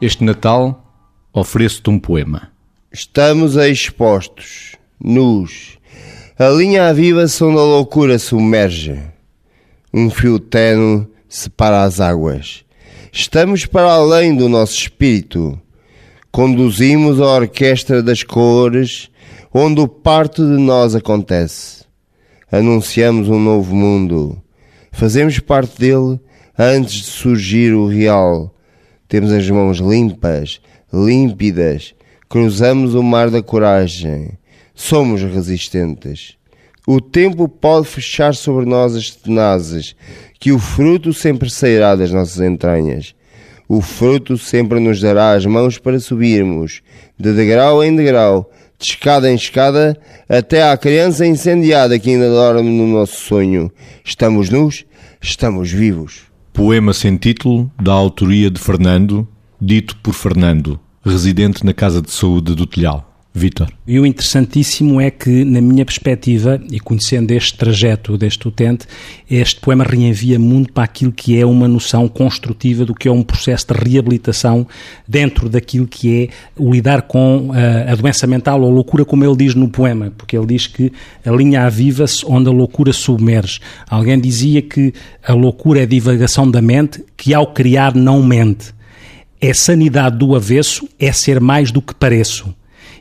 Este Natal ofereço-te um poema. Estamos expostos, nus. A linha viva-se onde a loucura submerge. Um fio tenue separa as águas. Estamos para além do nosso espírito. Conduzimos a orquestra das cores, onde o parto de nós acontece. Anunciamos um novo mundo. Fazemos parte dele antes de surgir o real. Temos as mãos limpas, límpidas. Cruzamos o mar da coragem. Somos resistentes. O tempo pode fechar sobre nós as tenazes, que o fruto sempre sairá das nossas entranhas. O fruto sempre nos dará as mãos para subirmos, de degrau em degrau, de escada em escada, até à criança incendiada que ainda dorme no nosso sonho. Estamos nus, estamos vivos. Poema sem título, da autoria de Fernando, dito por Fernando, residente na Casa de Saúde do Telhal. Vítor. E o interessantíssimo é que, na minha perspectiva, e conhecendo este trajeto deste utente, este poema reenvia muito para aquilo que é uma noção construtiva do que é um processo de reabilitação dentro daquilo que é o lidar com a, eh, a doença mental ou a loucura, como ele diz no poema, porque ele diz que a linha aviva-se onde a loucura submerge. Alguém dizia que a loucura é divagação da mente, que ao criar não mente. É sanidade do avesso, é ser mais do que pareço.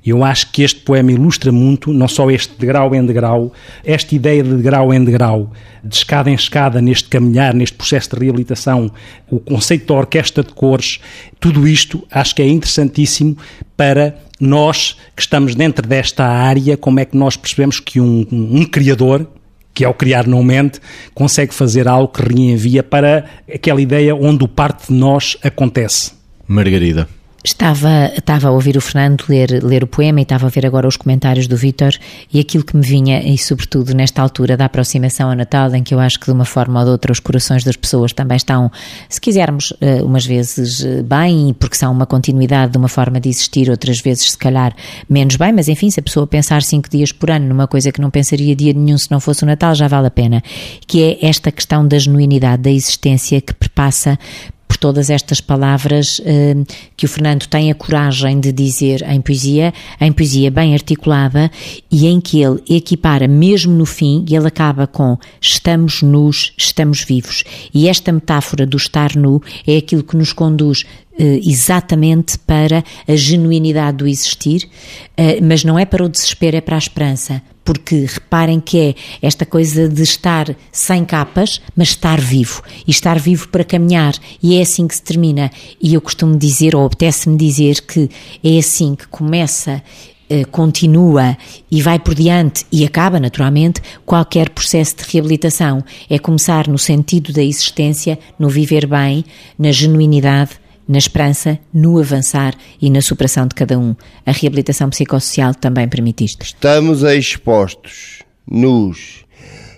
Eu acho que este poema ilustra muito, não só este degrau em degrau, esta ideia de degrau em degrau, de escada em escada, neste caminhar, neste processo de reabilitação, o conceito da orquestra de cores, tudo isto acho que é interessantíssimo para nós que estamos dentro desta área, como é que nós percebemos que um, um, um criador, que é o criar não mente, consegue fazer algo que reenvia para aquela ideia onde o parte de nós acontece. Margarida. Estava, estava a ouvir o Fernando ler, ler o poema e estava a ver agora os comentários do Vítor e aquilo que me vinha, e sobretudo nesta altura da aproximação ao Natal, em que eu acho que de uma forma ou de outra os corações das pessoas também estão, se quisermos, eh, umas vezes eh, bem, porque são uma continuidade de uma forma de existir, outras vezes se calhar menos bem, mas enfim, se a pessoa pensar cinco dias por ano numa coisa que não pensaria dia nenhum se não fosse o Natal, já vale a pena. Que é esta questão da genuinidade da existência que perpassa por todas estas palavras eh, que o Fernando tem a coragem de dizer em poesia, em poesia bem articulada e em que ele equipara mesmo no fim, e ele acaba com estamos nus, estamos vivos. E esta metáfora do estar nu é aquilo que nos conduz exatamente para a genuinidade do existir, eh, mas não é para o desespero, é para a esperança porque reparem que é esta coisa de estar sem capas, mas estar vivo, e estar vivo para caminhar, e é assim que se termina. E eu costumo dizer, ou apetece-me dizer, que é assim que começa eh, continua e vai por diante e acaba naturalmente qualquer processo de reabilitação. É começar no sentido da existência, no viver bem, na genuinidade, na esperança, no avançar e na superação de cada um. A reabilitação psicossocial também permite isto. Estamos expostos, nus.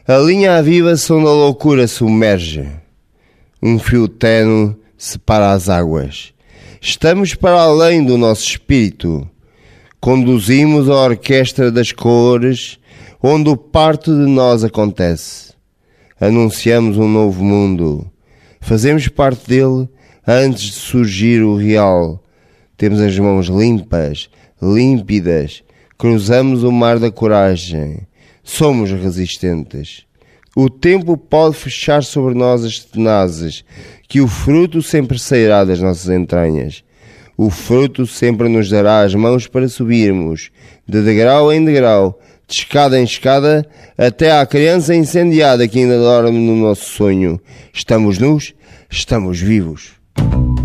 A linha viva-se onde a loucura submerge. Um fio tenue separa as águas. Estamos para além do nosso espírito. Conduzimos a orquestra das cores, onde o parto de nós acontece. Anunciamos um novo mundo. Fazemos parte dele antes de surgir o real. Temos as mãos limpas, límpidas, cruzamos o mar da coragem. Somos resistentes. O tempo pode fechar sobre nós as tenazes, que o fruto sempre sairá das nossas entranhas. O fruto sempre nos dará as mãos para subirmos, de degrau em degrau, de escada em escada, até à criança incendiada que ainda dorme no nosso sonho. Estamos nus, estamos vivos. you